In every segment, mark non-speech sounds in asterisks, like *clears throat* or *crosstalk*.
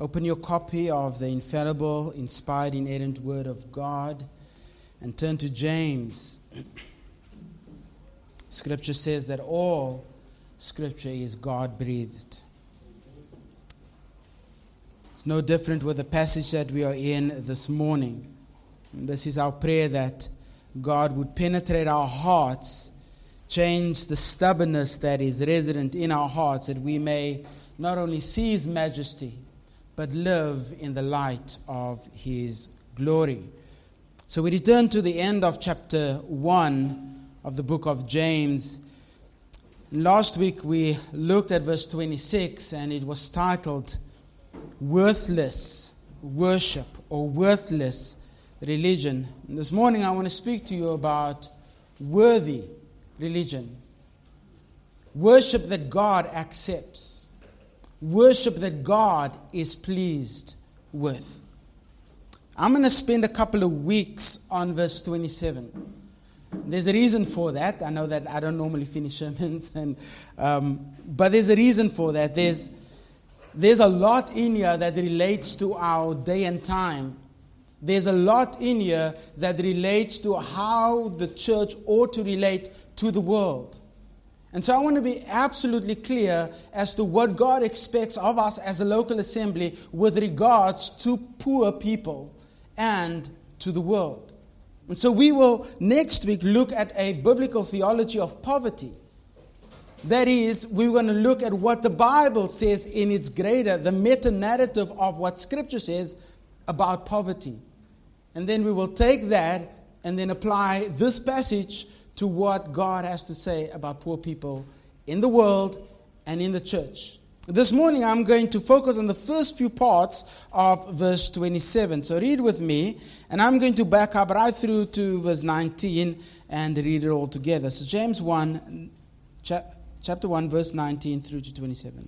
Open your copy of the infallible, inspired, inerrant Word of God and turn to James. *clears throat* Scripture says that all Scripture is God breathed. It's no different with the passage that we are in this morning. And this is our prayer that God would penetrate our hearts, change the stubbornness that is resident in our hearts, that we may not only see His majesty, but live in the light of His glory. So we return to the end of chapter 1 of the book of James. Last week we looked at verse 26 and it was titled Worthless Worship or Worthless Religion. And this morning I want to speak to you about worthy religion. Worship that God accepts worship that God is pleased with. I'm going to spend a couple of weeks on verse 27. There's a reason for that. I know that I don't normally finish *laughs* sermons, and, um, but there's a reason for that. There's, there's a lot in here that relates to our day and time. There's a lot in here that relates to how the church ought to relate to the world. And so I want to be absolutely clear as to what God expects of us as a local assembly with regards to poor people and to the world. And so we will next week look at a biblical theology of poverty. That is, we're going to look at what the Bible says in its greater, the meta narrative of what Scripture says about poverty. And then we will take that and then apply this passage to what God has to say about poor people in the world and in the church. This morning, I'm going to focus on the first few parts of verse 27. So, read with me, and I'm going to back up right through to verse 19 and read it all together. So, James 1, chapter 1, verse 19 through to 27.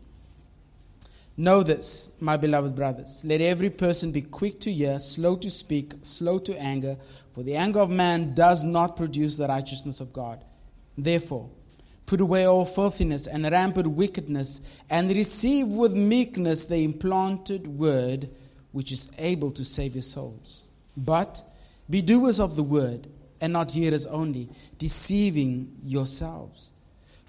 Know this, my beloved brothers. Let every person be quick to hear, slow to speak, slow to anger, for the anger of man does not produce the righteousness of God. Therefore, put away all filthiness and rampant wickedness, and receive with meekness the implanted word which is able to save your souls. But be doers of the word, and not hearers only, deceiving yourselves.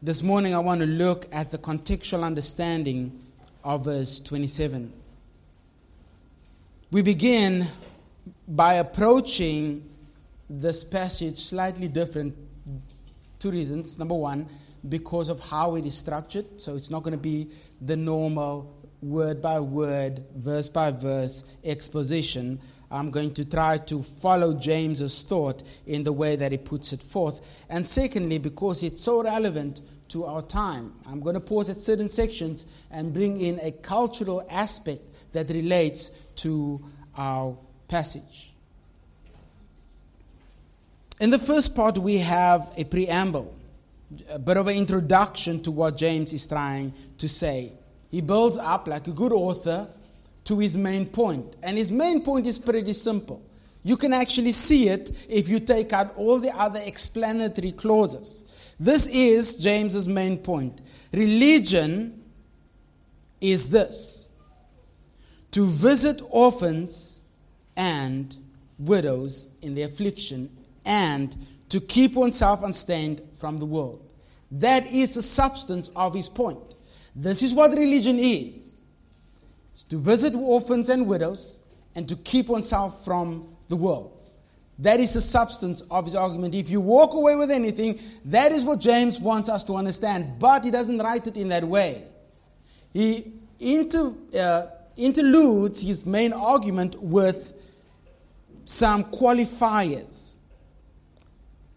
This morning, I want to look at the contextual understanding of verse 27. We begin by approaching this passage slightly different. Two reasons. Number one, because of how it is structured. So it's not going to be the normal word by word, verse by verse exposition. I'm going to try to follow James's thought in the way that he puts it forth. And secondly, because it's so relevant to our time, I'm going to pause at certain sections and bring in a cultural aspect that relates to our passage. In the first part, we have a preamble, a bit of an introduction to what James is trying to say. He builds up, like a good author, to his main point. And his main point is pretty simple. You can actually see it if you take out all the other explanatory clauses. This is James's main point. Religion is this to visit orphans and widows in their affliction and to keep oneself unstained from the world. That is the substance of his point. This is what religion is. To visit orphans and widows, and to keep oneself from the world. That is the substance of his argument. If you walk away with anything, that is what James wants us to understand. But he doesn't write it in that way. He inter, uh, interludes his main argument with some qualifiers.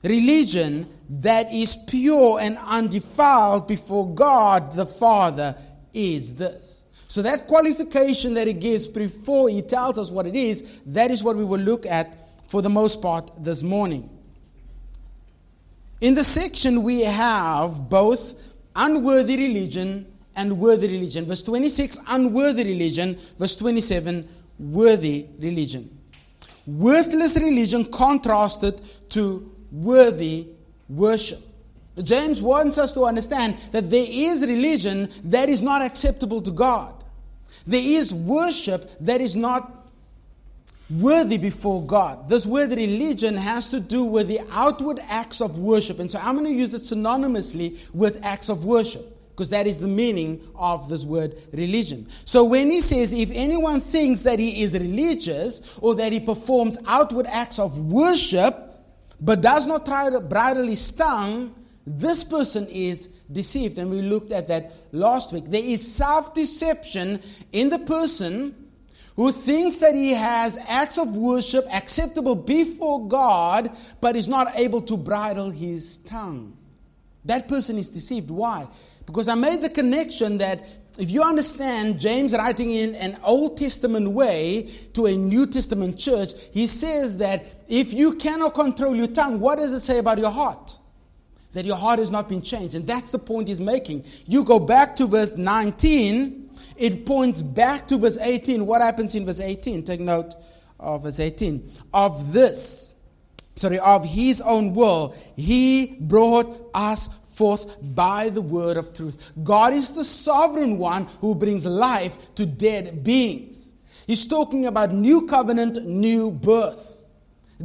Religion that is pure and undefiled before God the Father is this. So, that qualification that he gives before he tells us what it is, that is what we will look at for the most part this morning. In the section, we have both unworthy religion and worthy religion. Verse 26, unworthy religion. Verse 27, worthy religion. Worthless religion contrasted to worthy worship. James wants us to understand that there is religion that is not acceptable to God. There is worship that is not worthy before God. This word religion has to do with the outward acts of worship. And so I'm going to use it synonymously with acts of worship because that is the meaning of this word religion. So when he says, if anyone thinks that he is religious or that he performs outward acts of worship, but does not try to bridle his tongue, this person is deceived. And we looked at that last week. There is self deception in the person who thinks that he has acts of worship acceptable before God, but is not able to bridle his tongue. That person is deceived. Why? Because I made the connection that if you understand James writing in an Old Testament way to a New Testament church, he says that if you cannot control your tongue, what does it say about your heart? That your heart has not been changed. And that's the point he's making. You go back to verse 19, it points back to verse 18. What happens in verse 18? Take note of verse 18. Of this, sorry, of his own will, he brought us forth by the word of truth. God is the sovereign one who brings life to dead beings. He's talking about new covenant, new birth.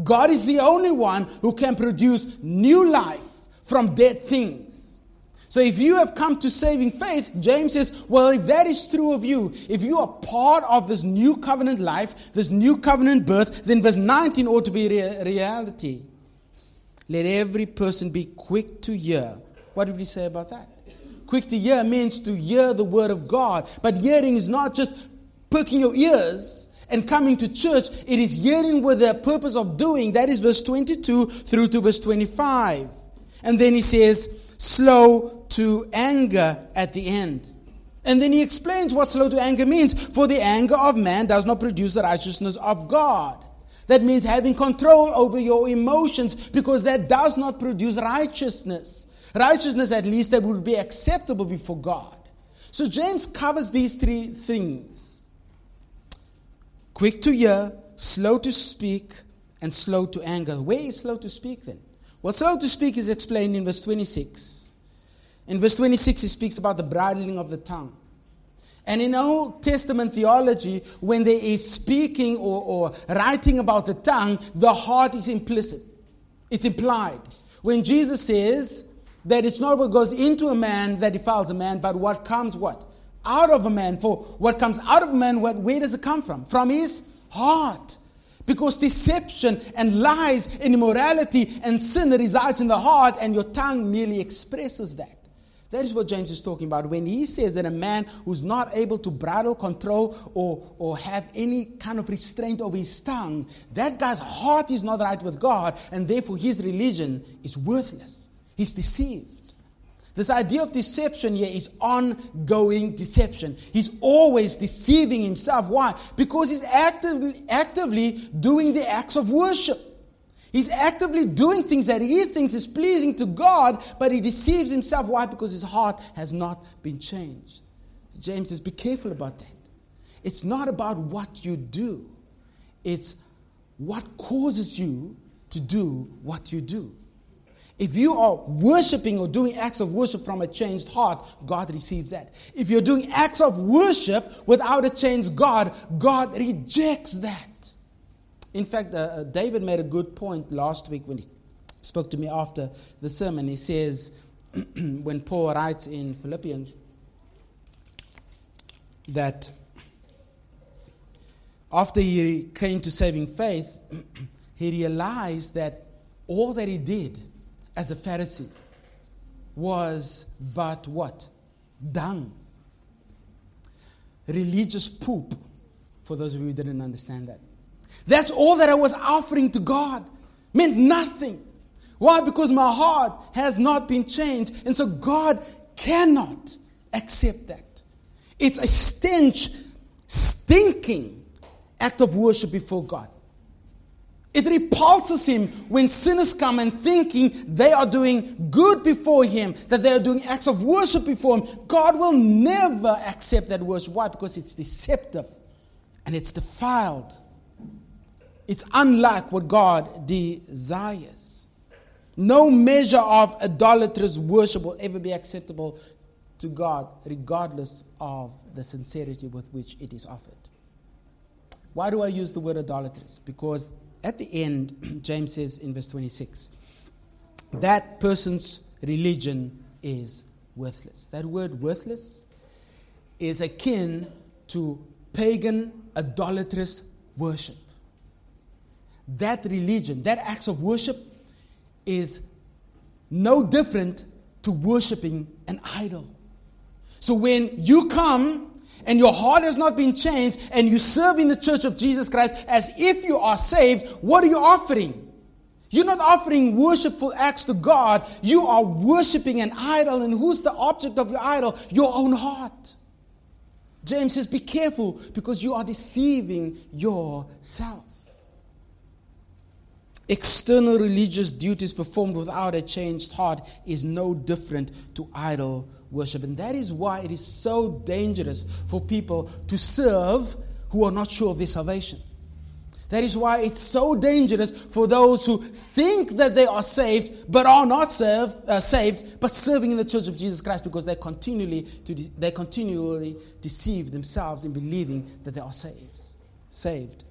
God is the only one who can produce new life from dead things. So if you have come to saving faith, James says, well, if that is true of you, if you are part of this new covenant life, this new covenant birth, then verse 19 ought to be rea- reality. Let every person be quick to hear what did we say about that? Quick to hear means to hear the word of God. But hearing is not just perking your ears and coming to church, it is hearing with the purpose of doing. That is verse 22 through to verse 25. And then he says, slow to anger at the end. And then he explains what slow to anger means. For the anger of man does not produce the righteousness of God. That means having control over your emotions because that does not produce righteousness righteousness at least that would be acceptable before God. So James covers these three things quick to hear, slow to speak, and slow to anger. Where is slow to speak then? Well, slow to speak is explained in verse 26. In verse 26, he speaks about the bridling of the tongue. And in Old Testament theology, when there is speaking or, or writing about the tongue, the heart is implicit. It's implied. When Jesus says, that it's not what goes into a man that defiles a man, but what comes what? Out of a man. For what comes out of a man, what, where does it come from? From his heart. Because deception and lies and immorality and sin resides in the heart, and your tongue merely expresses that. That is what James is talking about when he says that a man who's not able to bridle, control, or, or have any kind of restraint over his tongue, that guy's heart is not right with God, and therefore his religion is worthless. He's deceived. This idea of deception here is ongoing deception. He's always deceiving himself. Why? Because he's actively, actively doing the acts of worship. He's actively doing things that he thinks is pleasing to God, but he deceives himself. Why? Because his heart has not been changed. James says, Be careful about that. It's not about what you do, it's what causes you to do what you do. If you are worshiping or doing acts of worship from a changed heart, God receives that. If you're doing acts of worship without a changed God, God rejects that. In fact, uh, uh, David made a good point last week when he spoke to me after the sermon. He says, *clears throat* when Paul writes in Philippians, that after he came to saving faith, *clears throat* he realized that all that he did as a Pharisee was but what? Dung. Religious poop, for those of you who didn't understand that. That's all that I was offering to God. Meant nothing. Why? Because my heart has not been changed. And so God cannot accept that. It's a stench, stinking act of worship before God. It repulses him when sinners come and thinking they are doing good before him, that they are doing acts of worship before him. God will never accept that worship. Why? Because it's deceptive and it's defiled. It's unlike what God desires. No measure of idolatrous worship will ever be acceptable to God, regardless of the sincerity with which it is offered. Why do I use the word idolatrous? Because at the end, *clears throat* James says in verse 26, that person's religion is worthless. That word worthless is akin to pagan idolatrous worship. That religion, that acts of worship is no different to worshiping an idol. So when you come and your heart has not been changed and you serve in the church of Jesus Christ as if you are saved, what are you offering? You're not offering worshipful acts to God. You are worshiping an idol. And who's the object of your idol? Your own heart. James says, Be careful because you are deceiving yourself. External religious duties performed without a changed heart is no different to idol worship. And that is why it is so dangerous for people to serve who are not sure of their salvation. That is why it's so dangerous for those who think that they are saved but are not serve, uh, saved, but serving in the church of Jesus Christ because they continually to de- they continually deceive themselves in believing that they are saved. Saved.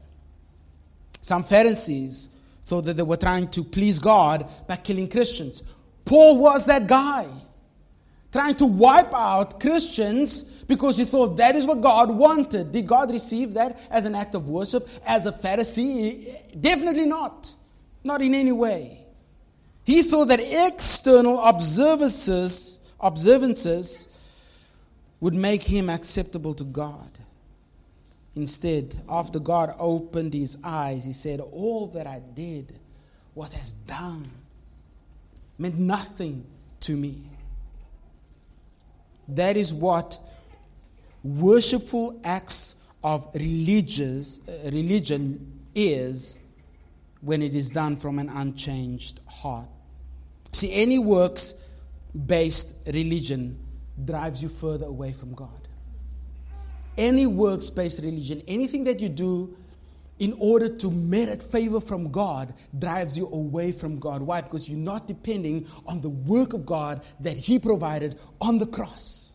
Some Pharisees thought that they were trying to please God by killing Christians. Paul was that guy trying to wipe out Christians because he thought that is what God wanted. Did God receive that as an act of worship, as a Pharisee? Definitely not. Not in any way. He thought that external observances, observances would make him acceptable to God. Instead, after God opened his eyes, he said, All that I did was as dung, meant nothing to me. That is what worshipful acts of religious, uh, religion is when it is done from an unchanged heart. See, any works based religion drives you further away from God. Any works based religion, anything that you do in order to merit favor from God drives you away from God. Why? Because you're not depending on the work of God that He provided on the cross.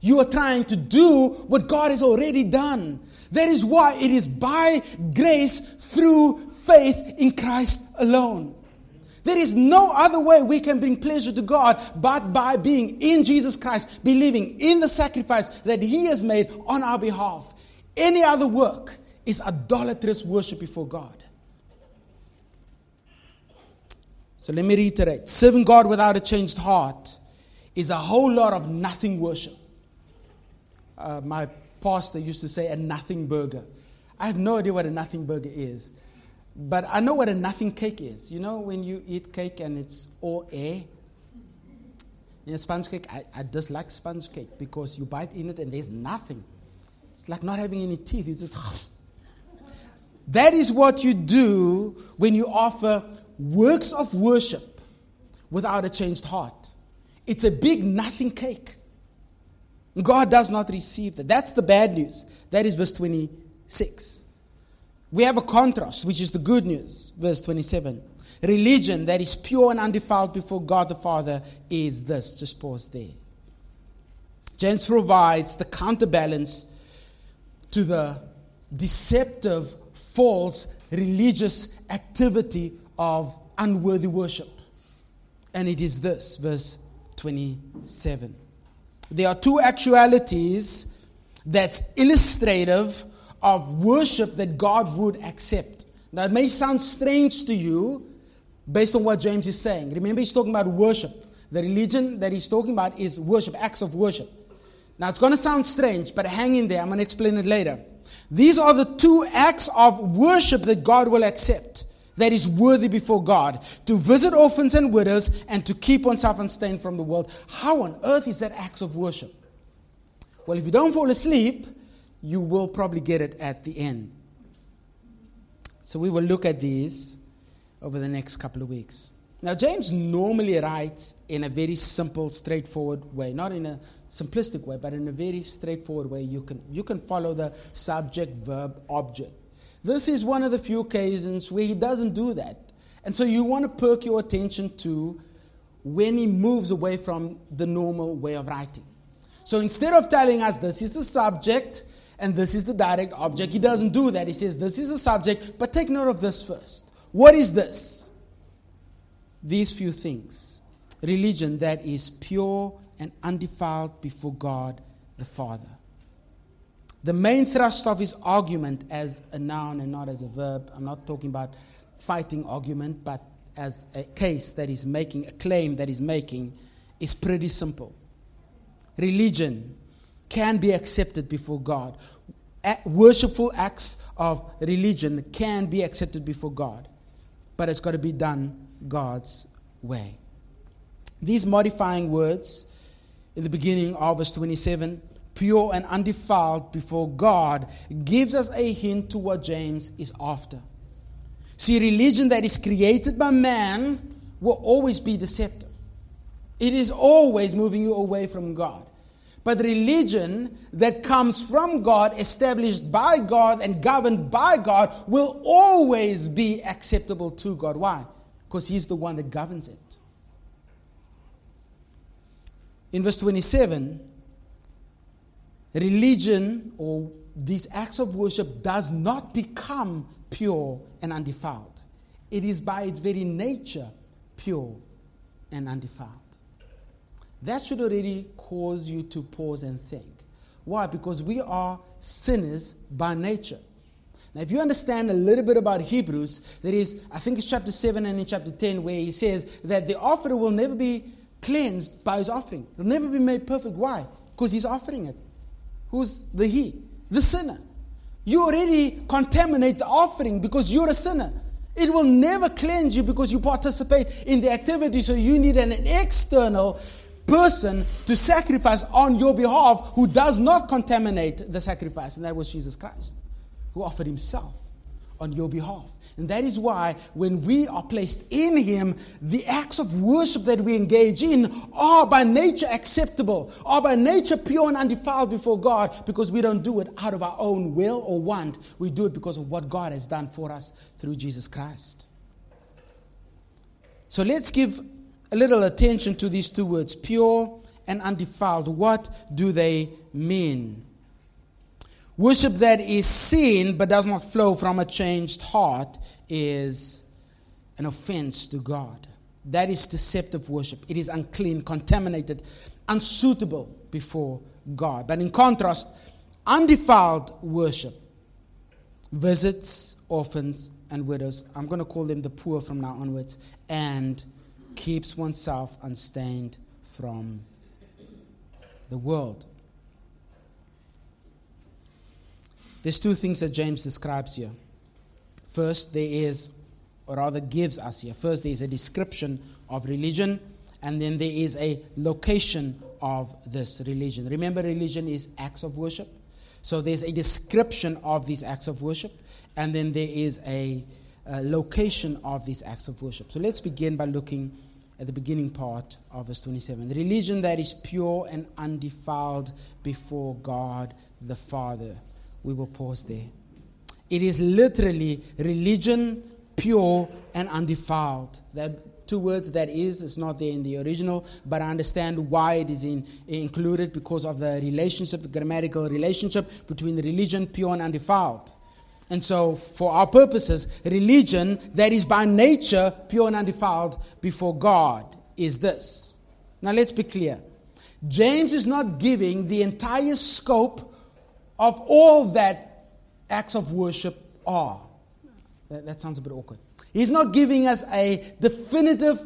You are trying to do what God has already done. That is why it is by grace through faith in Christ alone. There is no other way we can bring pleasure to God but by being in Jesus Christ, believing in the sacrifice that He has made on our behalf. Any other work is idolatrous worship before God. So let me reiterate serving God without a changed heart is a whole lot of nothing worship. Uh, my pastor used to say a nothing burger. I have no idea what a nothing burger is, but I know what a nothing cake is. You know, when you eat cake and it's all air? You know, sponge cake, I, I dislike sponge cake because you bite in it and there's nothing. It's like not having any teeth. It's just. *laughs* That is what you do when you offer works of worship without a changed heart. It's a big nothing cake. God does not receive that. That's the bad news. That is verse 26. We have a contrast, which is the good news, verse 27. Religion that is pure and undefiled before God the Father is this. Just pause there. James provides the counterbalance to the deceptive false religious activity of unworthy worship. And it is this, verse 27. There are two actualities that's illustrative of worship that God would accept. Now, it may sound strange to you based on what James is saying. Remember, he's talking about worship. The religion that he's talking about is worship, acts of worship. Now, it's going to sound strange, but hang in there. I'm going to explain it later. These are the two acts of worship that God will accept that is worthy before God to visit orphans and widows and to keep oneself unstained from the world. How on earth is that acts of worship? Well, if you don't fall asleep, you will probably get it at the end. So we will look at these over the next couple of weeks. Now, James normally writes in a very simple, straightforward way, not in a simplistic way, but in a very straightforward way. You can, you can follow the subject, verb, object. This is one of the few occasions where he doesn't do that. And so you want to perk your attention to when he moves away from the normal way of writing. So instead of telling us this is the subject and this is the direct object, he doesn't do that. He says this is a subject, but take note of this first. What is this? These few things religion that is pure and undefiled before God the Father. The main thrust of his argument as a noun and not as a verb, I'm not talking about fighting argument, but as a case that he's making, a claim that he's making, is pretty simple. Religion can be accepted before God. worshipful acts of religion can be accepted before God, but it's got to be done God's way. These modifying words in the beginning of verse 27, pure and undefiled before God, gives us a hint to what James is after. See, religion that is created by man will always be deceptive. It is always moving you away from God. But religion that comes from God, established by God, and governed by God will always be acceptable to God. Why? Because He's the one that governs it. In verse 27, religion or these acts of worship does not become pure and undefiled. It is by its very nature pure and undefiled. That should already cause you to pause and think. Why? Because we are sinners by nature. Now, if you understand a little bit about Hebrews, there is, I think it's chapter 7 and in chapter 10, where he says that the offerer will never be cleansed by his offering. It'll never be made perfect. Why? Because he's offering it. Who's the he? The sinner. You already contaminate the offering because you're a sinner. It will never cleanse you because you participate in the activity, so you need an external person to sacrifice on your behalf who does not contaminate the sacrifice, and that was Jesus Christ, who offered himself on your behalf. And that is why, when we are placed in Him, the acts of worship that we engage in are by nature acceptable, are by nature pure and undefiled before God, because we don't do it out of our own will or want. We do it because of what God has done for us through Jesus Christ. So let's give a little attention to these two words pure and undefiled. What do they mean? Worship that is seen but does not flow from a changed heart is an offense to God. That is deceptive worship. It is unclean, contaminated, unsuitable before God. But in contrast, undefiled worship visits orphans and widows. I'm going to call them the poor from now onwards, and keeps oneself unstained from the world. There's two things that James describes here. First, there is, or rather gives us here, first, there is a description of religion, and then there is a location of this religion. Remember, religion is acts of worship. So there's a description of these acts of worship, and then there is a, a location of these acts of worship. So let's begin by looking at the beginning part of verse 27. The religion that is pure and undefiled before God the Father we will pause there. It is literally religion, pure and undefiled. That two words that is is not there in the original, but I understand why it is in, included because of the relationship, the grammatical relationship between religion, pure and undefiled. And so, for our purposes, religion that is by nature pure and undefiled before God is this. Now, let's be clear. James is not giving the entire scope of all that acts of worship are. That, that sounds a bit awkward. He's not giving us a definitive,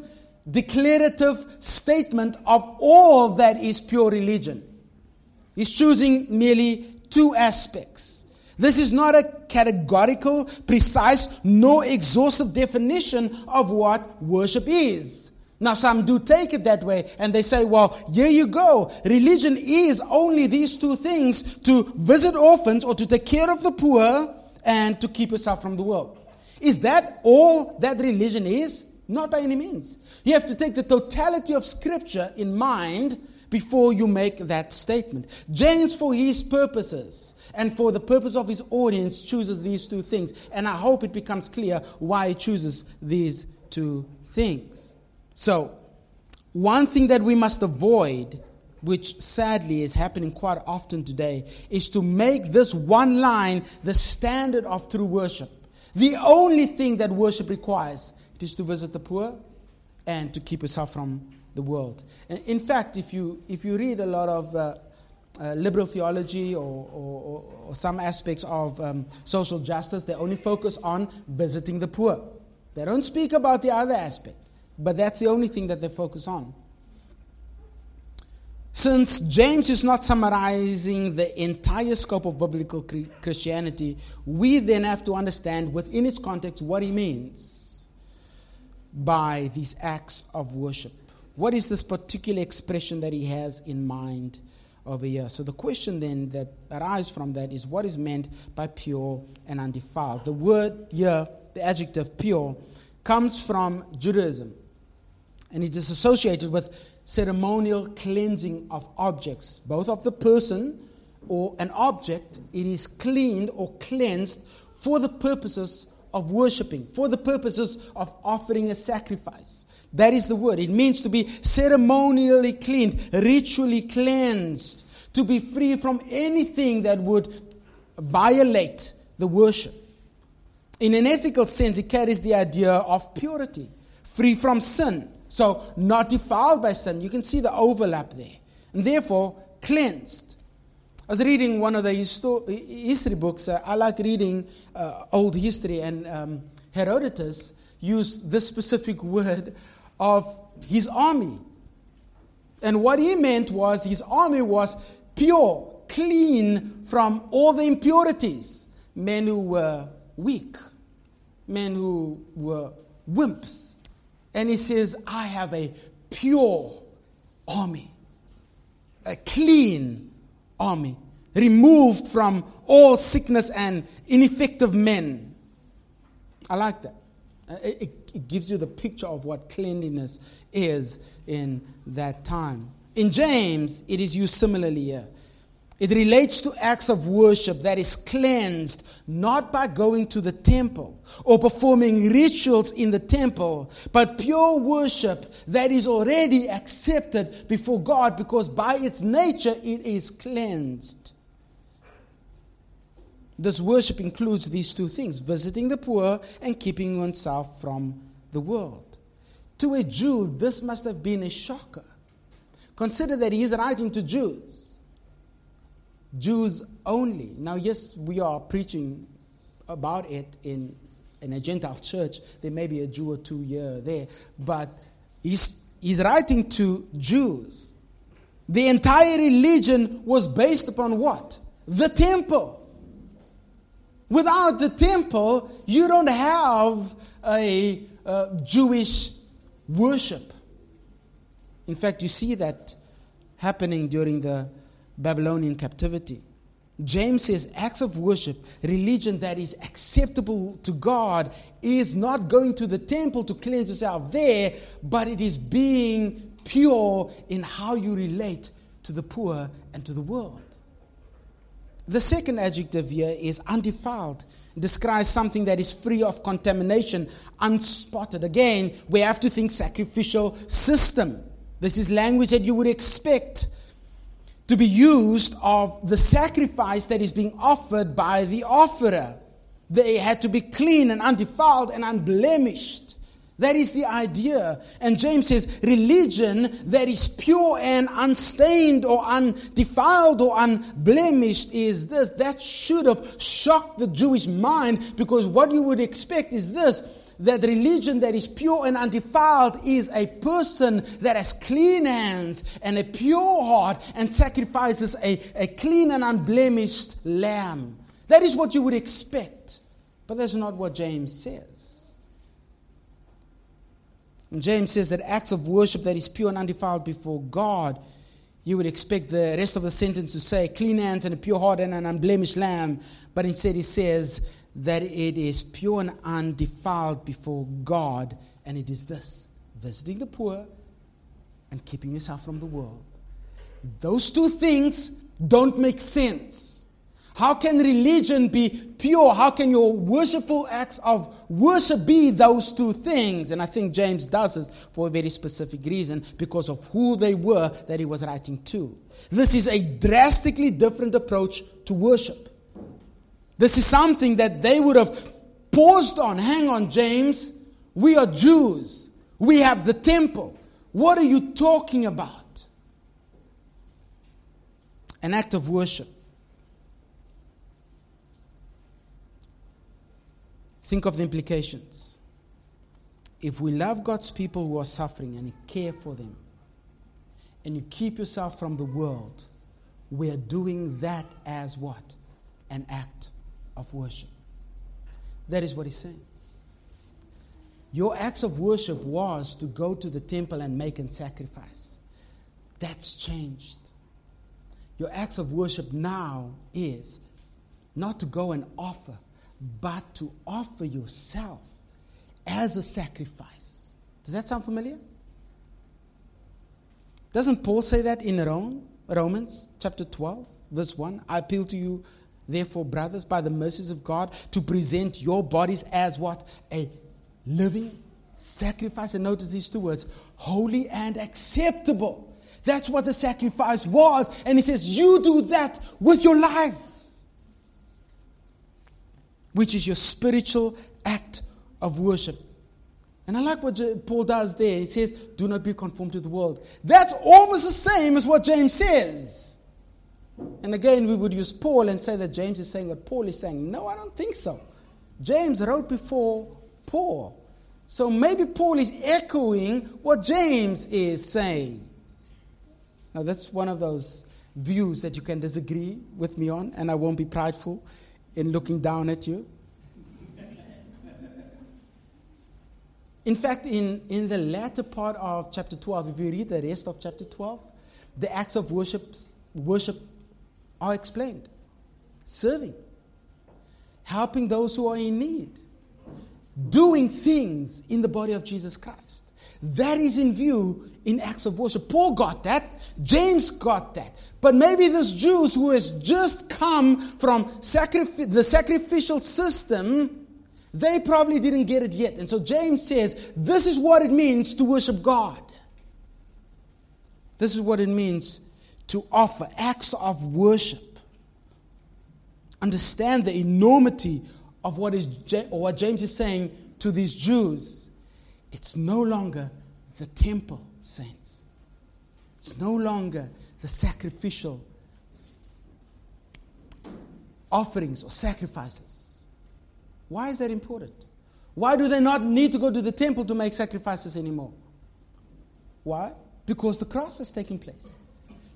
declarative statement of all that is pure religion. He's choosing merely two aspects. This is not a categorical, precise, nor exhaustive definition of what worship is. Now, some do take it that way and they say, well, here you go. Religion is only these two things to visit orphans or to take care of the poor and to keep yourself from the world. Is that all that religion is? Not by any means. You have to take the totality of Scripture in mind before you make that statement. James, for his purposes and for the purpose of his audience, chooses these two things. And I hope it becomes clear why he chooses these two things. So, one thing that we must avoid, which sadly is happening quite often today, is to make this one line the standard of true worship. The only thing that worship requires is to visit the poor and to keep yourself from the world. In fact, if you, if you read a lot of uh, uh, liberal theology or, or, or, some aspects of um, social justice, they only focus on visiting the poor. They don't speak about the other aspect, but that's the only thing that they focus on. Since James is not summarizing the entire scope of biblical Christianity, we then have to understand within its context what he means by these acts of worship. What is this particular expression that he has in mind over here? So, the question then that arises from that is what is meant by pure and undefiled? The word here, the adjective pure, comes from Judaism and it is associated with ceremonial cleansing of objects, both of the person or an object, it is cleaned or cleansed for the purposes of worshiping, for the purposes of offering a sacrifice. That is the word. It means to be ceremonially cleaned, ritually cleansed, to be free from anything that would violate the worship. In an ethical sense, it carries the idea of purity, free from sin, so, not defiled by sin. You can see the overlap there. And therefore, cleansed. I was reading one of the history books. Uh, I like reading uh, old history, and um, Herodotus used this specific word of his army. And what he meant was his army was pure, clean from all the impurities. Men who were weak, men who were wimps, and he says, I have a pure army, a clean army, removed from all sickness and ineffective men. I like that. Uh, it, it, gives you the picture of what cleanliness is in that time. In James, it is used similarly here. It relates to acts of worship that is cleansed not by going to the temple or performing rituals in the temple, but pure worship that is already accepted before God because by its nature it is cleansed. This worship includes these two things visiting the poor and keeping oneself from the world. To a Jew, this must have been a shocker. Consider that he is writing to Jews. Jews only. Now, yes, we are preaching about it in, in a Gentile church. There may be a Jew or two here or there, but he's, he's writing to Jews. The entire religion was based upon what? The temple. Without the temple, you don't have a, a Jewish worship. In fact, you see that happening during the Babylonian captivity. James says acts of worship, religion that is acceptable to God, is not going to the temple to cleanse yourself there, but it is being pure in how you relate to the poor and to the world. The second adjective here is undefiled. Describes something that is free of contamination, unspotted. Again, we have to think sacrificial system. This is language that you would expect to be used of the sacrifice that is being offered by the offerer. They had to be clean and undefiled and unblemished. That is the idea. And James says, religion that is pure and unstained or undefiled or unblemished is this. That should have shocked the Jewish mind because what you would expect is this that religion that is pure and undefiled is a person that has clean hands and a pure heart and sacrifices a, a clean and unblemished lamb. That is what you would expect. But that's not what James says. James says that acts of worship that is pure and undefiled before God, you would expect the rest of the sentence to say, clean hands and a pure heart and an unblemished lamb. But instead, he says that it is pure and undefiled before God. And it is this visiting the poor and keeping yourself from the world. Those two things don't make sense. How can religion be pure? How can your worshipful acts of worship be those two things? And I think James does this for a very specific reason because of who they were that he was writing to. This is a drastically different approach to worship. This is something that they would have paused on. Hang on, James. We are Jews. We have the temple. What are you talking about? An act of worship Think of the implications. If we love God's people who are suffering and care for them, and you keep yourself from the world, we are doing that as what? An act of worship. That is what he's saying. Your acts of worship was to go to the temple and make a sacrifice. That's changed. Your acts of worship now is not to go and offer, but to offer yourself as a sacrifice. Does that sound familiar? Doesn't Paul say that in Rome, Romans chapter 12, verse 1? I appeal to you, therefore, brothers, by the mercies of God, to present your bodies as what? A living sacrifice. And notice these two words holy and acceptable. That's what the sacrifice was. And he says, You do that with your life which is your spiritual act of worship. And I like what Paul does there. He says, Do not be conformed to the world. That's almost the same as what James says. And again, we would use Paul and say that James is saying what Paul is saying. No, I don't think so. James wrote before Paul. So maybe Paul is echoing what James is saying. Now, that's one of those views that you can disagree with me on, and I won't be prideful in looking down at you. In fact, in, in the latter part of chapter 12, if you read the rest of chapter 12, the acts of worship, worship are explained. Serving, helping those who are in need, doing things in the body of Jesus Christ. That is in view in acts of worship. Paul got that. James got that. But maybe this Jews who has just come from the sacrificial system, they probably didn't get it yet. And so James says, this is what it means to worship God. This is what it means to offer acts of worship. Understand the enormity of what is or what James is saying to these Jews. It's no longer the temple saints. It's no longer the sacrificial offerings or sacrifices. Why is that important? Why do they not need to go to the temple to make sacrifices anymore? Why? Because the cross is taking place.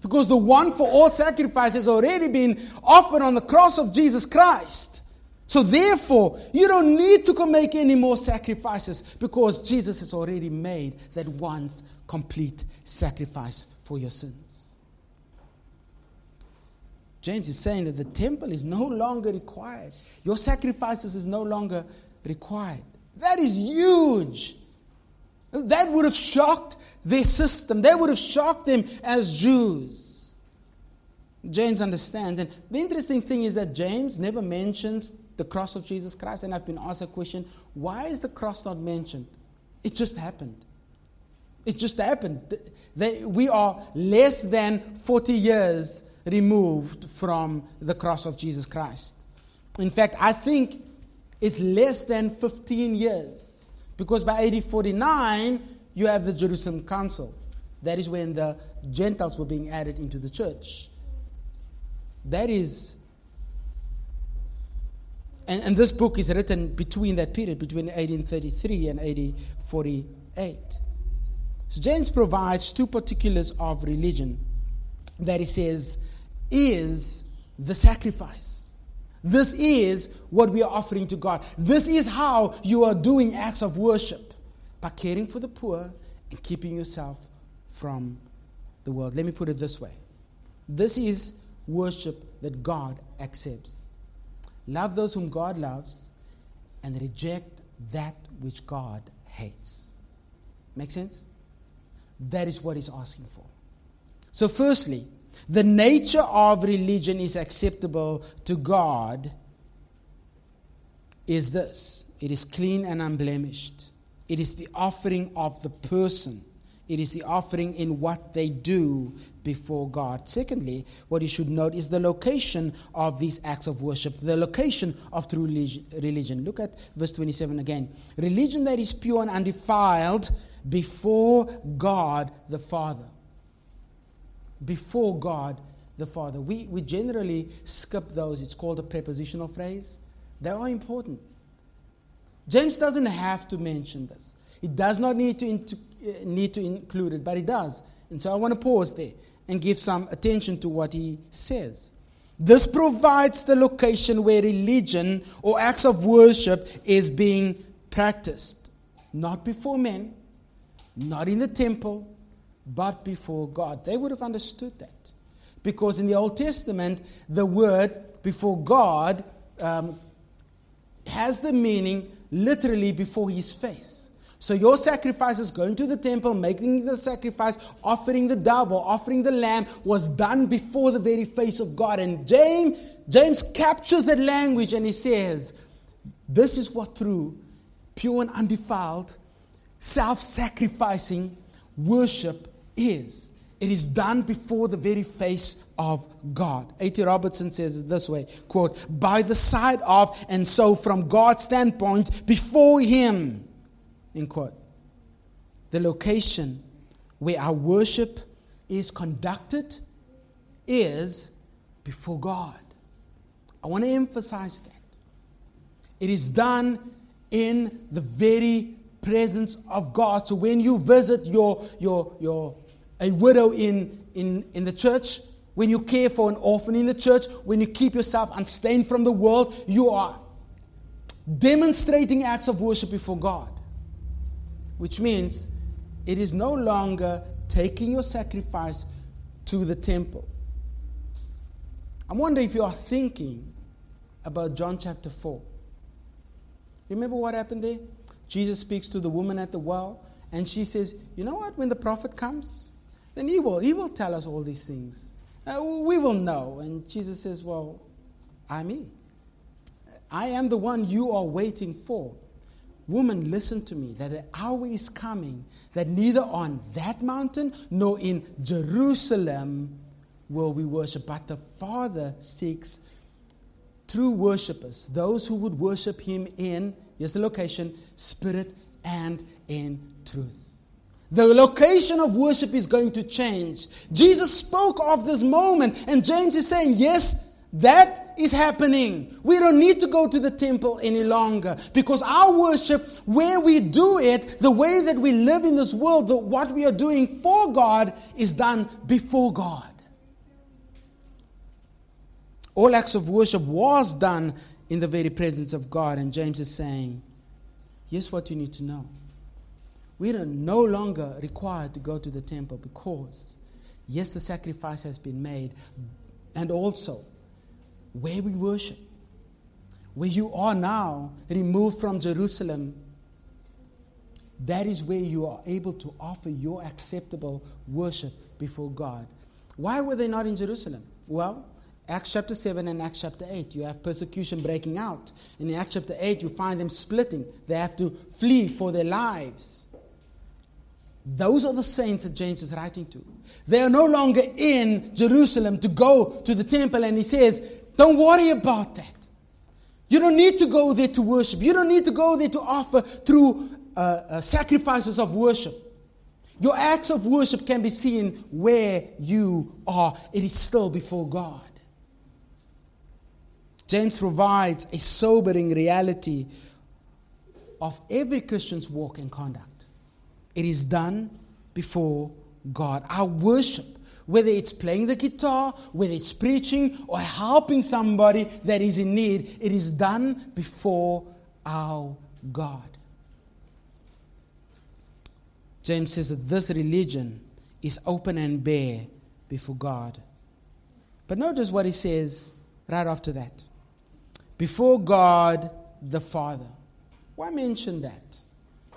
Because the one for all sacrifice has already been offered on the cross of Jesus Christ. So, therefore, you don't need to make any more sacrifices because Jesus has already made that once complete sacrifice for your sins. James is saying that the temple is no longer required, your sacrifices is no longer required. That is huge. That would have shocked their system. They would have shocked them as Jews. James understands. And the interesting thing is that James never mentions the cross of Jesus Christ. And I've been asked a question why is the cross not mentioned? It just happened. It just happened. They, we are less than 40 years removed from the cross of Jesus Christ. In fact, I think it's less than 15 years Because by AD 49, you have the Jerusalem Council. That is when the Gentiles were being added into the church. That is, and, and this book is written between that period, between 1833 and 1848. So James provides two particulars of religion that he says is the sacrifice. This is what we are offering to God. This is how you are doing acts of worship by caring for the poor and keeping yourself from the world. Let me put it this way this is worship that God accepts. Love those whom God loves and reject that which God hates. Make sense? That is what he's asking for. So, firstly, the nature of religion is acceptable to God is this it is clean and unblemished. It is the offering of the person. It is the offering in what they do before God. Secondly, what you should note is the location of these acts of worship, the location of true religion. Look at verse 27 again. Religion that is pure and undefiled before God the Father before God the Father. We, we generally skip those. It's called a prepositional phrase. They are important. James doesn't have to mention this. He does not need to, into, uh, need to include it, but he does. And so I want to pause there and give some attention to what he says. This provides the location where religion or acts of worship is being practiced. Not before men, not in the temple, but before God. They would have understood that. Because in the Old Testament, the word before God um, has the meaning literally before his face. So your sacrifices, going to the temple, making the sacrifice, offering the dove or offering the lamb, was done before the very face of God. And James, James captures that language and he says, This is what true, pure and undefiled, self sacrificing worship is. It is done before the very face of God. A.T. Robertson says it this way quote, by the side of, and so from God's standpoint, before Him. End quote. The location where our worship is conducted is before God. I want to emphasize that. It is done in the very presence of God. So when you visit your, your, your a widow in, in, in the church, when you care for an orphan in the church, when you keep yourself unstained from the world, you are demonstrating acts of worship before God. Which means it is no longer taking your sacrifice to the temple. I wonder if you are thinking about John chapter 4. Remember what happened there? Jesus speaks to the woman at the well, and she says, You know what? When the prophet comes, then he will, he will tell us all these things. Uh, we will know. And Jesus says, Well, I'm me. I am the one you are waiting for. Woman, listen to me, that an hour is coming that neither on that mountain nor in Jerusalem will we worship, but the Father seeks true worshippers, those who would worship Him in, here's the location, spirit and in truth. The location of worship is going to change. Jesus spoke of this moment, and James is saying, Yes, that is happening. We don't need to go to the temple any longer because our worship, where we do it, the way that we live in this world, the, what we are doing for God, is done before God. All acts of worship was done in the very presence of God, and James is saying, Here's what you need to know we are no longer required to go to the temple because, yes, the sacrifice has been made, and also where we worship, where you are now removed from Jerusalem, that is where you are able to offer your acceptable worship before God. Why were they not in Jerusalem? Well, Acts chapter 7 and Acts chapter 8, you have persecution breaking out. In Acts chapter 8, you find them splitting. They have to flee for their lives. Those are the saints that James is writing to. They are no longer in Jerusalem to go to the temple, and he says, Don't worry about that. You don't need to go there to worship. You don't need to go there to offer through uh, uh, sacrifices of worship. Your acts of worship can be seen where you are. It is still before God. James provides a sobering reality of every Christian's walk and conduct. It is done before God. Our worship, whether it's playing the guitar, whether it's preaching, or helping somebody that is in need, it is done before our God. James says that this religion is open and bare before God. But notice what he says right after that. Before God the Father. Why mention that?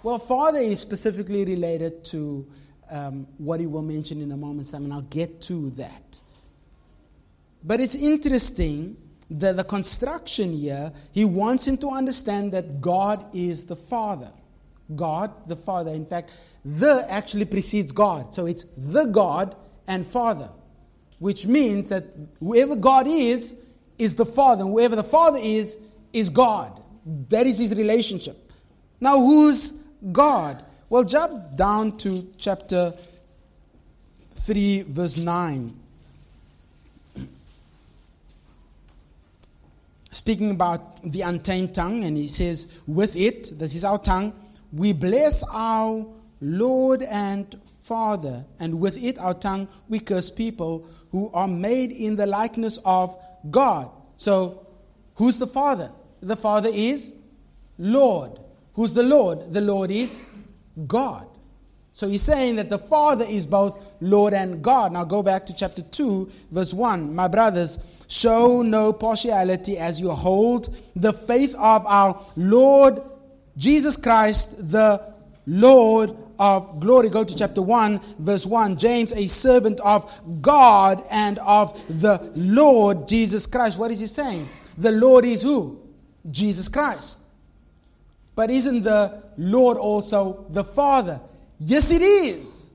Well, Father is specifically related to um, what he will mention in a moment, and I'll get to that. But it's interesting that the construction here, he wants him to understand that God is the Father. God, the Father. In fact, the actually precedes God. So it's the God and Father, which means that whoever God is, is the Father. And whoever the Father is, is God. That is his relationship. Now, who's God? Well, jump down to chapter 3, verse 9. *clears throat* Speaking about the untamed tongue, and he says, With it, this is our tongue, we bless our Lord and Father, and with it, our tongue, we curse people who are made in the likeness of God. So, who's the Father? The Father is Lord. Who's the Lord? The Lord is God. So he's saying that the Father is both Lord and God. Now go back to chapter 2, verse 1. My brothers, show no partiality as you hold the faith of our Lord Jesus Christ, the Lord of glory. Go to chapter 1, verse 1. James, a servant of God and of the Lord Jesus Christ. What is he saying? The Lord is who? Jesus Christ. But isn't the Lord also the Father? Yes, it is.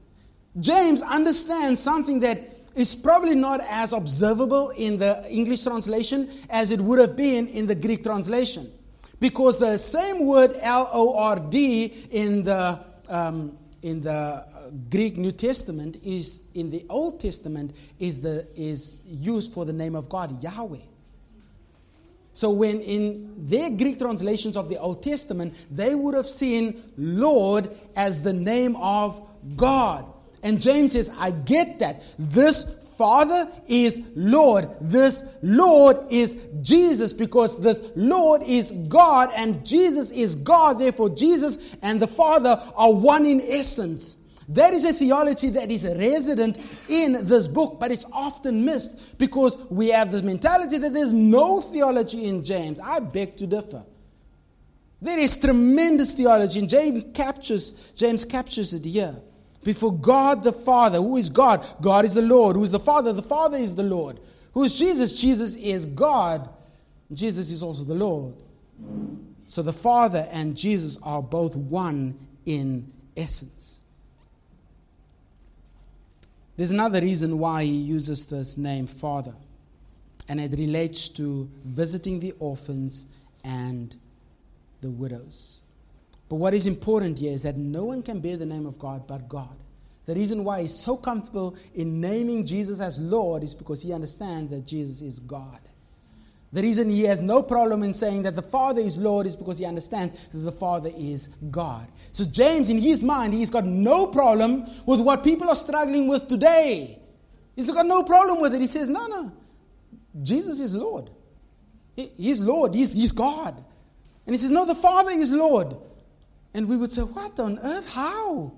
James understands something that is probably not as observable in the English translation as it would have been in the Greek translation. Because the same word L O R D in the, um, in the Greek New Testament is in the Old Testament is, the, is used for the name of God, Yahweh. So, when in their Greek translations of the Old Testament, they would have seen Lord as the name of God. And James says, I get that. This Father is Lord. This Lord is Jesus because this Lord is God and Jesus is God. Therefore, Jesus and the Father are one in essence. That is a theology that is resident in this book, but it's often missed because we have this mentality that there's no theology in James. I beg to differ. There is tremendous theology, and James captures, James captures it here. Before God the Father, who is God? God is the Lord. Who is the Father? The Father is the Lord. Who is Jesus? Jesus is God. Jesus is also the Lord. So the Father and Jesus are both one in essence. There's another reason why he uses this name Father, and it relates to visiting the orphans and the widows. But what is important here is that no one can bear the name of God but God. The reason why he's so comfortable in naming Jesus as Lord is because he understands that Jesus is God. The reason he has no problem in saying that the Father is Lord is because he understands that the Father is God. So, James, in his mind, he's got no problem with what people are struggling with today. He's got no problem with it. He says, No, no. Jesus is Lord. He's Lord. He's, he's God. And he says, No, the Father is Lord. And we would say, What on earth? How?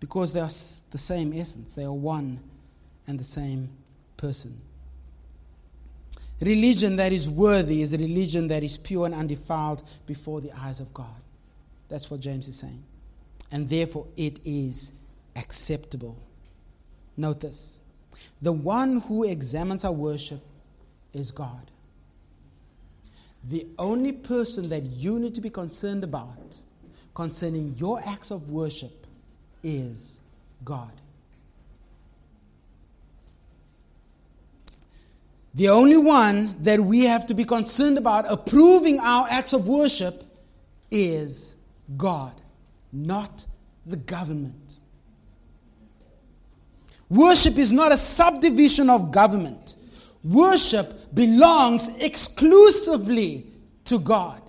Because they are the same essence, they are one and the same person. Religion that is worthy is a religion that is pure and undefiled before the eyes of God. That's what James is saying. And therefore, it is acceptable. Notice the one who examines our worship is God. The only person that you need to be concerned about concerning your acts of worship is God. The only one that we have to be concerned about approving our acts of worship is God, not the government. Worship is not a subdivision of government. Worship belongs exclusively to God.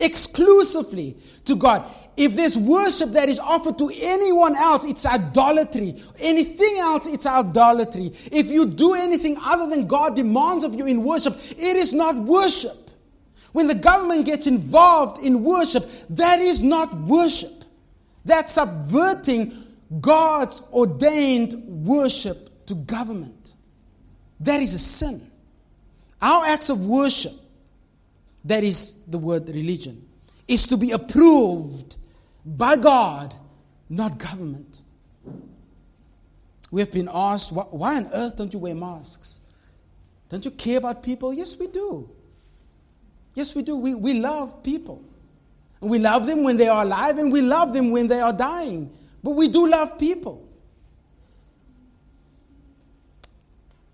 Exclusively to God. If there's worship that is offered to anyone else, it's idolatry. Anything else, it's idolatry. If you do anything other than God demands of you in worship, it is not worship. When the government gets involved in worship, that is not worship. That's subverting God's ordained worship to government. That is a sin. Our acts of worship, that is the word religion, is to be approved by God, not government. We have been asked, why on earth don't you wear masks? Don't you care about people? Yes, we do. Yes, we do. We, we love people. And we love them when they are alive, and we love them when they are dying. But we do love people.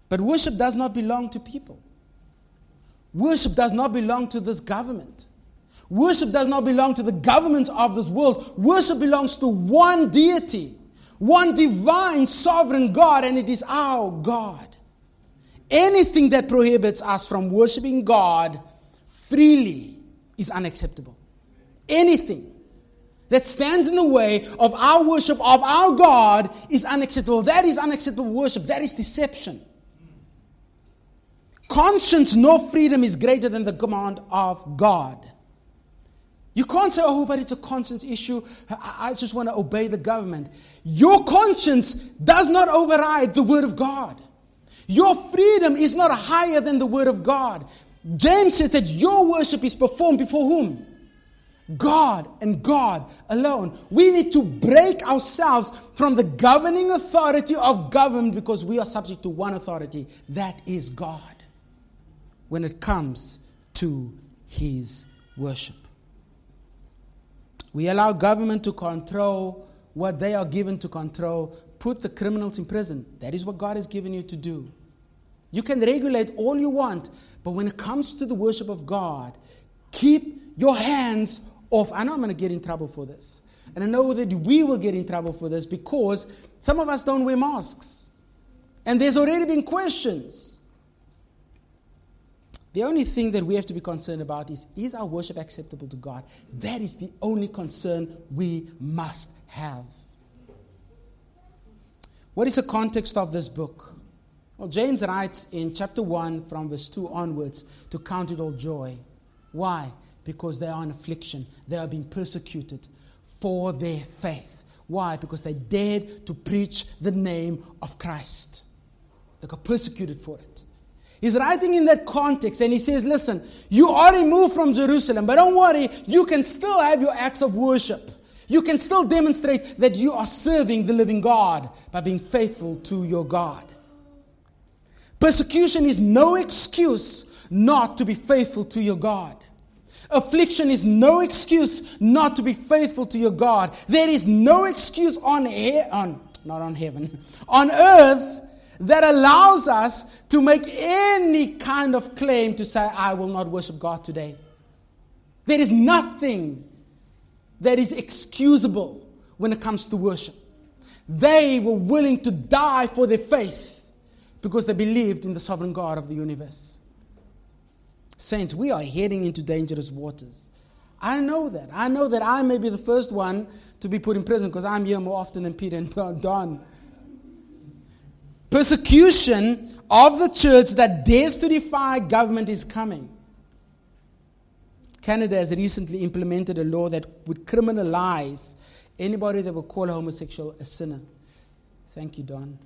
But worship does not belong to people. Worship does not belong to this government. Worship does not belong to the government of this world. Worship belongs to one deity, one divine sovereign God, and it is our God. Anything that prohibits us from worshiping God freely is unacceptable. Anything that stands in the way of our worship of our God is unacceptable. That is unacceptable worship. That is deception. Conscience, no freedom is greater than the command of God. You can't say, oh, but it's a conscience issue. I just want to obey the government. Your conscience does not override the word of God. Your freedom is not higher than the word of God. James says that your worship is performed before whom? God and God alone. We need to break ourselves from the governing authority of government because we are subject to one authority that is God when it comes to His worship. We allow government to control what they are given to control, put the criminals in prison. That is what God has given you to do. You can regulate all you want, but when it comes to the worship of God, keep your hands off. I know I'm going to get in trouble for this. And I know that we will get in trouble for this because some of us don't wear masks. And there's already been questions. The only thing that we have to be concerned about is is our worship acceptable to God? That is the only concern we must have. What is the context of this book? Well, James writes in chapter 1 from verse 2 onwards to count it all joy. Why? Because they are in affliction, they are being persecuted for their faith. Why? Because they dared to preach the name of Christ. They got persecuted for it. He's writing in that context and he says, Listen, you are removed from Jerusalem, but don't worry, you can still have your acts of worship. You can still demonstrate that you are serving the living God by being faithful to your God. Persecution is no excuse not to be faithful to your God. Affliction is no excuse not to be faithful to your God. There is no excuse on, he- on not on heaven, *laughs* on earth that allows us to make any kind of claim to say, I will not worship God today. There is nothing that is excusable when it comes to worship. They were willing to die for their faith because they believed in the sovereign God of the universe. Saints, we are heading into dangerous waters. I know that. I know that I may be the first one to be put in prison because I'm here more often than Peter and *laughs* Don. Persecution of the church that dares to defy government is coming. Canada has recently implemented a law that would criminalize anybody that would call a homosexual a sinner. Thank you, Don.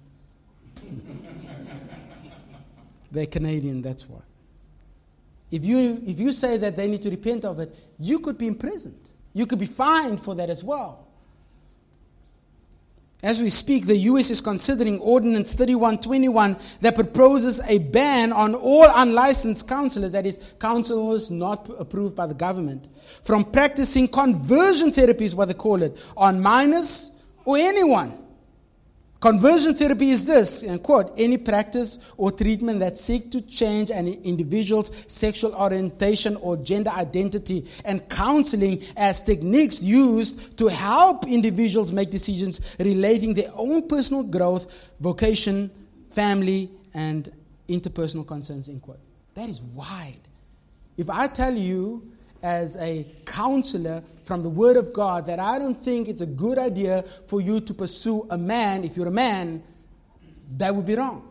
*laughs* They're Canadian, that's why. If you, if you say that they need to repent of it, you could be imprisoned. You could be fined for that as well. As we speak, the US is considering Ordinance 3121 that proposes a ban on all unlicensed counselors, that is, counselors not approved by the government, from practicing conversion therapy, is what they call it, on minors or anyone Conversion therapy is this, and quote, any practice or treatment that seek to change an individual's sexual orientation or gender identity, and counseling as techniques used to help individuals make decisions relating their own personal growth, vocation, family, and interpersonal concerns, end quote. That is wide. If I tell you as a counselor from the Word of God that I don't think it's a good idea for you to pursue a man if you're a man, that would be wrong.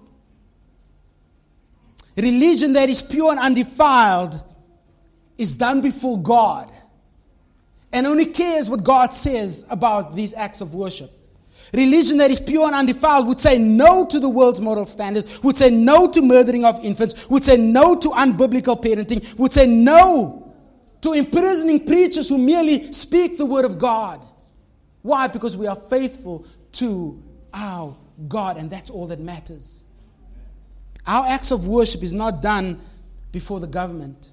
Religion that is pure and undefiled is done before God and only cares what God says about these acts of worship. Religion that is pure and undefiled would say no to the world's moral standards, would say no to murdering of infants, would say no to unbiblical parenting, would say no to imprisoning preachers who merely speak the word of God. Why? Because we are faithful to our God, and that's all that matters. Our acts of worship is not done before the government.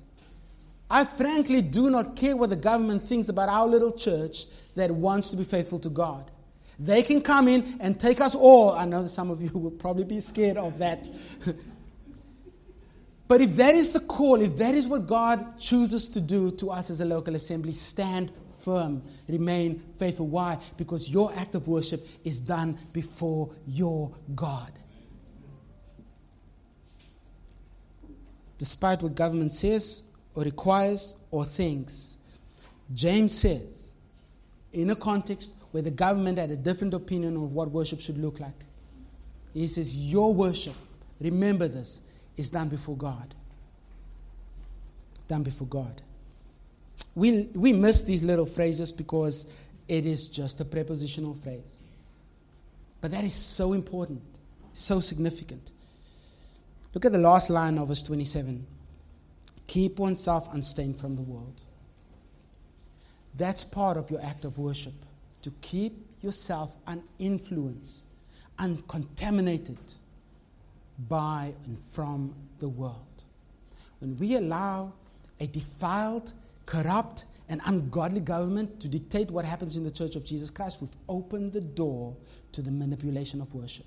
I frankly do not care what the government thinks about our little church that wants to be faithful to God. They can come in and take us all. I know some of you *laughs* will probably be scared of that. *laughs* But if that is the call, if that is what God chooses to do to us as a local assembly, stand firm, remain faithful. Why? Because your act of worship is done before your God. Despite what government says or requires or thinks, James says, in a context where the government had a different opinion of what worship should look like, he says, Your worship, remember this, is done before God. Done before God. We, we miss these little phrases because it is just a prepositional phrase. But that is so important, so significant. Look at the last line of verse 27 Keep oneself unstained from the world. That's part of your act of worship, to keep yourself uninfluenced, uncontaminated by and from the world. When we allow a defiled, corrupt, and ungodly government to dictate what happens in the church of Jesus Christ, we've opened the door to the manipulation of worship.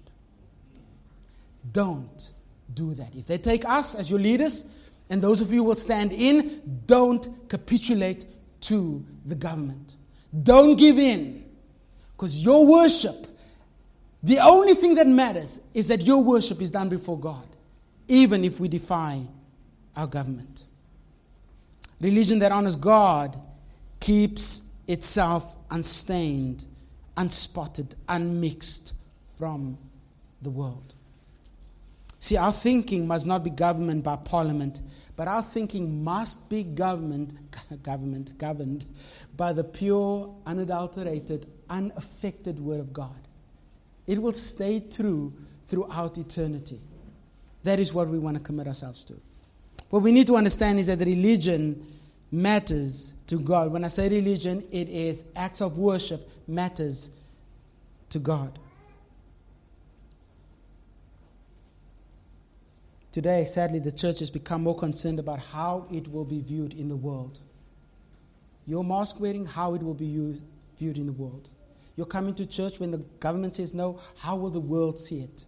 Don't do that. If they take us as your leaders, and those of you who will stand in, don't capitulate to the government. Don't give in. Because your worship the only thing that matters is that your worship is done before God, even if we defy our government. Religion that honors God keeps itself unstained, unspotted, unmixed from the world. See, our thinking must not be governed by parliament, but our thinking must be government, *laughs* government, governed by the pure, unadulterated, unaffected Word of God. It will stay true throughout eternity. That is what we want to commit ourselves to. What we need to understand is that religion matters to God. When I say religion, it is acts of worship matters to God. Today, sadly, the church has become more concerned about how it will be viewed in the world. Your mask wearing, how it will be viewed in the world. You're coming to church when the government says no. How will the world see it?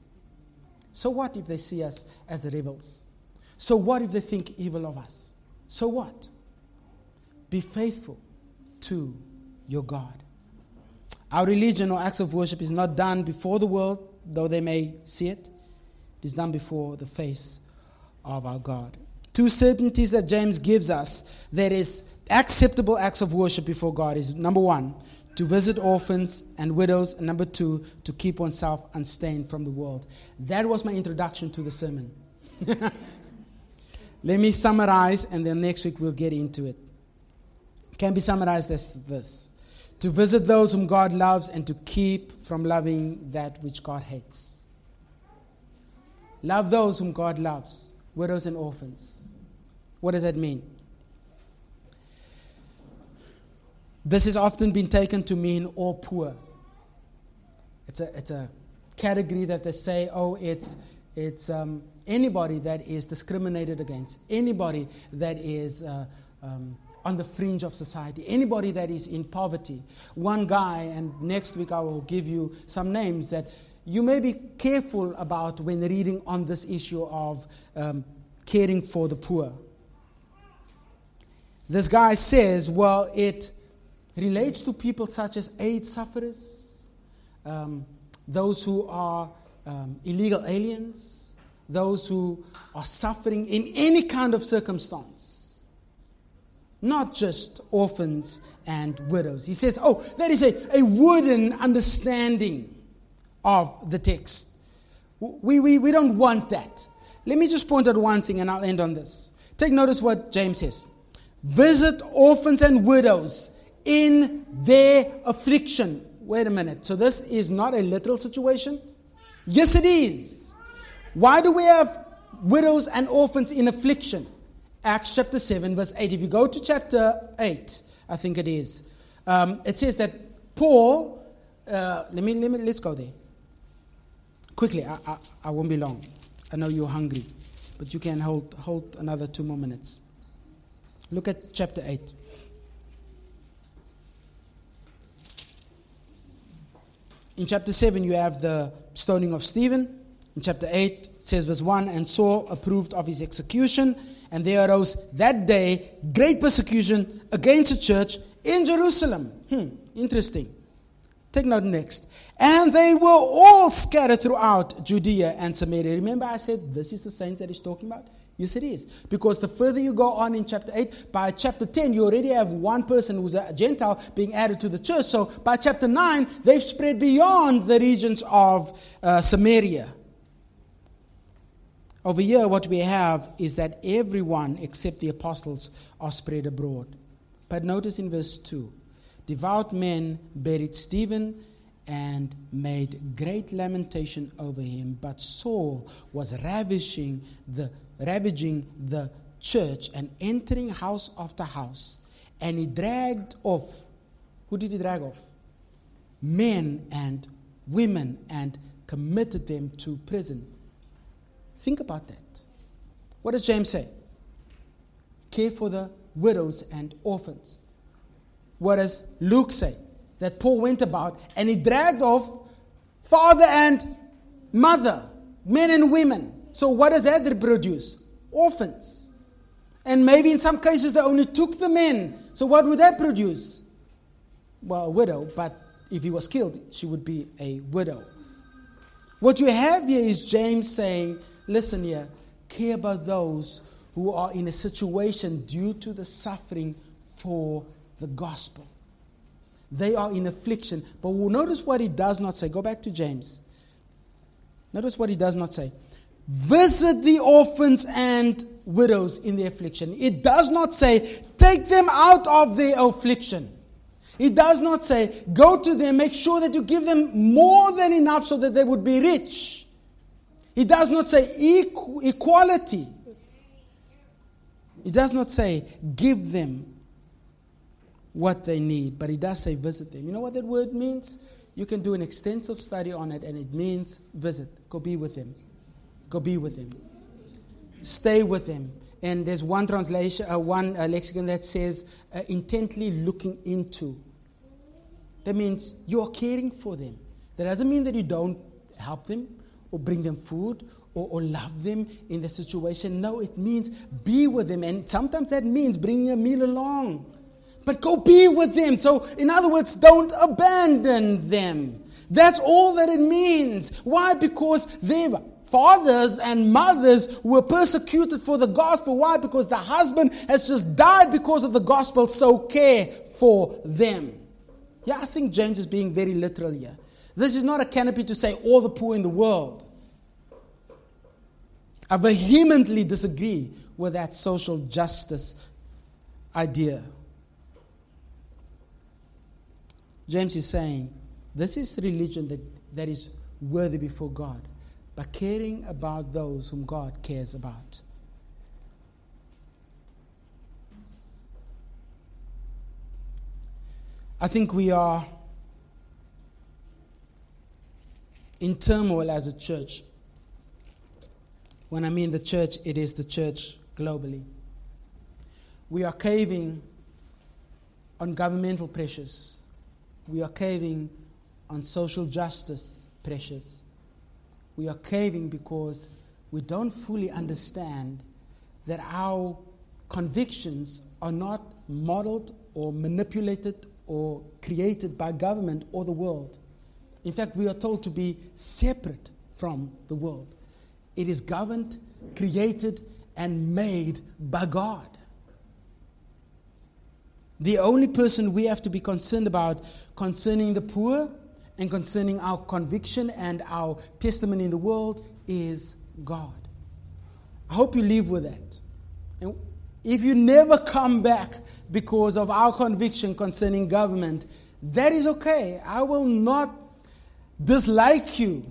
So what if they see us as rebels? So what if they think evil of us? So what? Be faithful to your God. Our religion or acts of worship is not done before the world, though they may see it. It is done before the face of our God. Two certainties that James gives us that is acceptable acts of worship before God is number one, to visit orphans and widows, and number two, to keep oneself unstained from the world. That was my introduction to the sermon. *laughs* Let me summarize, and then next week we'll get into it. Can be summarized as this to visit those whom God loves and to keep from loving that which God hates. Love those whom God loves, widows and orphans. What does that mean? This has often been taken to mean all poor. It's a, it's a category that they say, oh, it's, it's um, anybody that is discriminated against, anybody that is uh, um, on the fringe of society, anybody that is in poverty. One guy, and next week I will give you some names that you may be careful about when reading on this issue of um, caring for the poor. This guy says, well, it relates to people such as AIDS sufferers, um, those who are um, illegal aliens, those who are suffering in any kind of circumstance, not just orphans and widows. He says, oh, that is a, a wooden understanding of the text. We, we, we don't want that. Let me just point out one thing and I'll end on this. Take notice what James says Visit orphans and widows in their affliction. Wait a minute. So, this is not a literal situation? Yes, it is. Why do we have widows and orphans in affliction? Acts chapter 7, verse 8. If you go to chapter 8, I think it is, um, it says that Paul, uh, let, me, let me, let's go there. Quickly, I, I, I won't be long. I know you're hungry, but you can hold, hold another two more minutes. Look at chapter 8. In chapter 7, you have the stoning of Stephen. In chapter 8, it says, verse 1 And Saul approved of his execution, and there arose that day great persecution against the church in Jerusalem. Hmm, interesting. Take note next. And they were all scattered throughout Judea and Samaria. Remember, I said this is the saints that he's talking about? Yes, it is. Because the further you go on in chapter 8, by chapter 10, you already have one person who's a Gentile being added to the church. So by chapter 9, they've spread beyond the regions of uh, Samaria. Over here, what we have is that everyone except the apostles are spread abroad. But notice in verse 2 devout men buried Stephen and made great lamentation over him. But Saul was ravishing the ravaging the church and entering house after house. And he dragged off. Who did he drag off? Men and women and committed them to prison. Think about that. What does James say? Care for the widows and orphans. What does Luke say? That Paul went about and he dragged off father and mother, men and women. So, what does that produce? Orphans. And maybe in some cases they only took the men. So, what would that produce? Well, a widow, but if he was killed, she would be a widow. What you have here is James saying, listen here, care about those who are in a situation due to the suffering for the gospel. They are in affliction. But we'll notice what he does not say. Go back to James. Notice what he does not say. Visit the orphans and widows in their affliction. It does not say, take them out of their affliction. It does not say, go to them, make sure that you give them more than enough so that they would be rich. It does not say equality. It does not say, give them what they need, but it does say visit them. You know what that word means? You can do an extensive study on it, and it means visit. Go be with them. Go be with them. Stay with them. And there's one translation, uh, one uh, lexicon that says uh, intently looking into. That means you are caring for them. That doesn't mean that you don't help them or bring them food or, or, love them in the situation. No, it means be with them. And sometimes that means bringing a meal along. But go be with them. So, in other words, don't abandon them. That's all that it means. Why? Because they fathers and mothers were persecuted for the gospel. Why? Because the husband has just died because of the gospel, so care for them. Yeah, I think James is being very literal here. This is not a canopy to say all the poor in the world. I vehemently disagree with that social justice idea. James is saying this is religion that, that is worthy before God by caring about those whom God cares about. I think we are in turmoil as a church. When I mean the church, it is the church globally. We are caving on governmental pressures. We are caving on social justice pressures. we are caving because we don't fully understand that our convictions are not modeled or manipulated or created by government or the world. In fact, we are told to be separate from the world. It is governed, created, and made by God. The only person we have to be concerned about concerning the poor and concerning our conviction and our testimony in the world is God. I hope you live with that. And if you never come back because of our conviction concerning government, that is okay. I will not dislike you.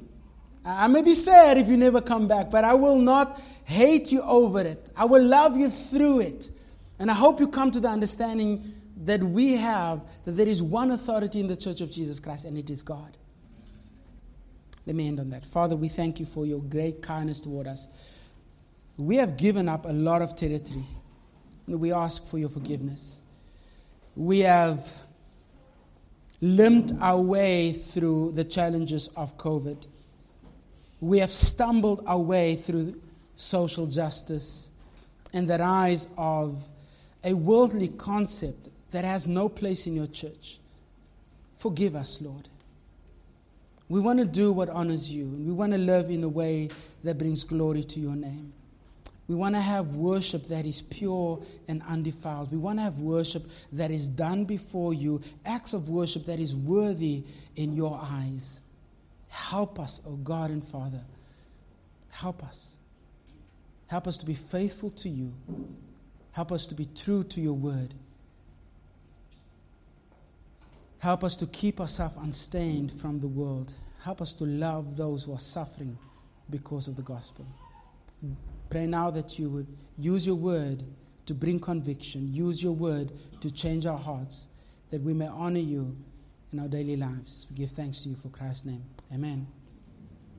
I may be sad if you never come back, but I will not hate you over it. I will love you through it. And I hope you come to the understanding that we have that there is one authority in the church of Jesus Christ, and it is God. Let me end on that. Father, we thank you for your great kindness toward us. We have given up a lot of territory. We ask for your forgiveness. We have limped our way through the challenges of COVID. We have stumbled our way through social justice and the rise of a worldly concept that has no place in your church. Forgive us, Lord. We want to do what honors you, and we want to live in a way that brings glory to your name. We want to have worship that is pure and undefiled. We want to have worship that is done before you, acts of worship that is worthy in your eyes. Help us, O oh God and Father. Help us. Help us to be faithful to you. Help us to be true to your word. Help us to keep ourselves unstained from the world. Help us to love those who are suffering because of the gospel. Pray now that you would use your word to bring conviction, use your word to change our hearts, that we may honor you in our daily lives. We give thanks to you for Christ's name. Amen.